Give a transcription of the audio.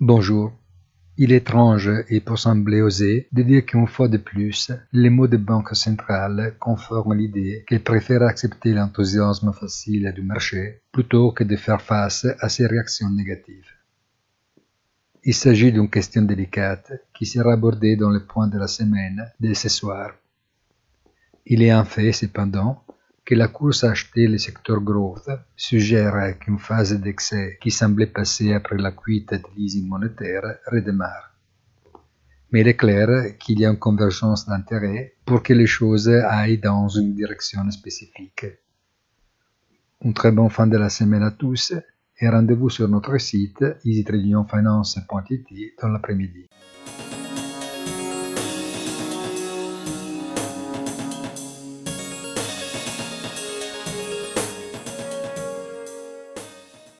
Bonjour. Il est étrange et pour sembler osé de dire qu'une fois de plus, les mots de banque centrale conforment l'idée qu'elle préfère accepter l'enthousiasme facile du marché plutôt que de faire face à ses réactions négatives. Il s'agit d'une question délicate qui sera abordée dans le point de la semaine de ce soir. Il est un fait, cependant, que la course à acheter le secteur growth suggère qu'une phase d'excès qui semblait passer après la cuite de leasing monétaire redémarre. Mais il est clair qu'il y a une convergence d'intérêts pour que les choses aillent dans une direction spécifique. Un très bon fin de la semaine à tous et rendez-vous sur notre site easytradingfinance.it dans l'après-midi.